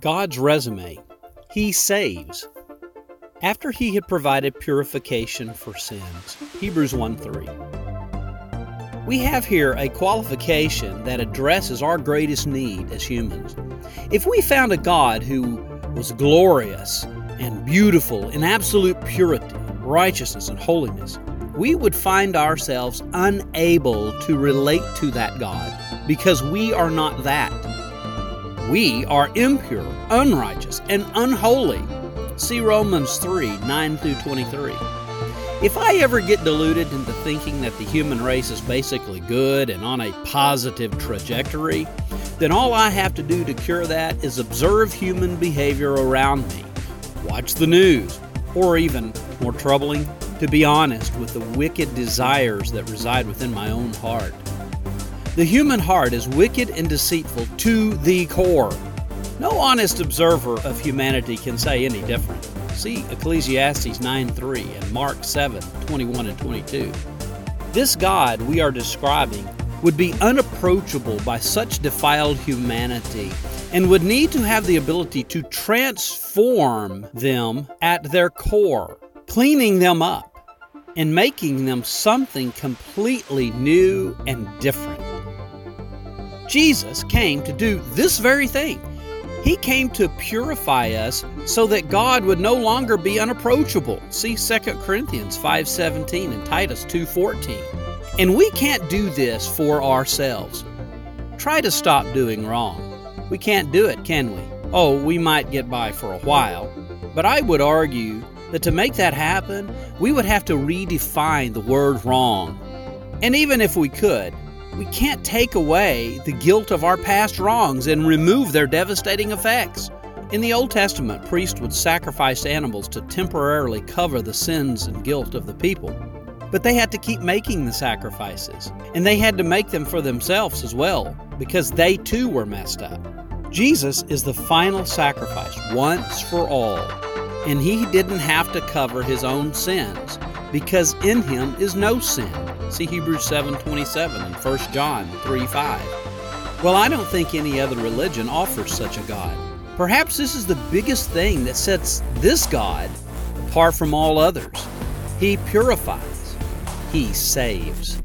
God's resume He saves. After He had provided purification for sins. Hebrews 1 3. We have here a qualification that addresses our greatest need as humans. If we found a God who was glorious and beautiful in absolute purity, righteousness, and holiness, we would find ourselves unable to relate to that God because we are not that. We are impure, unrighteous, and unholy. See Romans 3 9 through 23. If I ever get deluded into thinking that the human race is basically good and on a positive trajectory, then all I have to do to cure that is observe human behavior around me, watch the news, or even, more troubling, to be honest with the wicked desires that reside within my own heart. The human heart is wicked and deceitful to the core. No honest observer of humanity can say any different. See Ecclesiastes 9:3 and Mark 7:21 and 22. This God we are describing would be unapproachable by such defiled humanity and would need to have the ability to transform them at their core, cleaning them up and making them something completely new and different. Jesus came to do this very thing. He came to purify us so that God would no longer be unapproachable. See 2 Corinthians 5:17 and Titus 2:14. And we can't do this for ourselves. Try to stop doing wrong. We can't do it, can we? Oh, we might get by for a while, but I would argue that to make that happen, we would have to redefine the word wrong. And even if we could, we can't take away the guilt of our past wrongs and remove their devastating effects. In the Old Testament, priests would sacrifice animals to temporarily cover the sins and guilt of the people. But they had to keep making the sacrifices, and they had to make them for themselves as well, because they too were messed up. Jesus is the final sacrifice, once for all, and he didn't have to cover his own sins because in him is no sin. See Hebrews 7:27 and 1 John 3:5. Well, I don't think any other religion offers such a God. Perhaps this is the biggest thing that sets this God apart from all others. He purifies. He saves.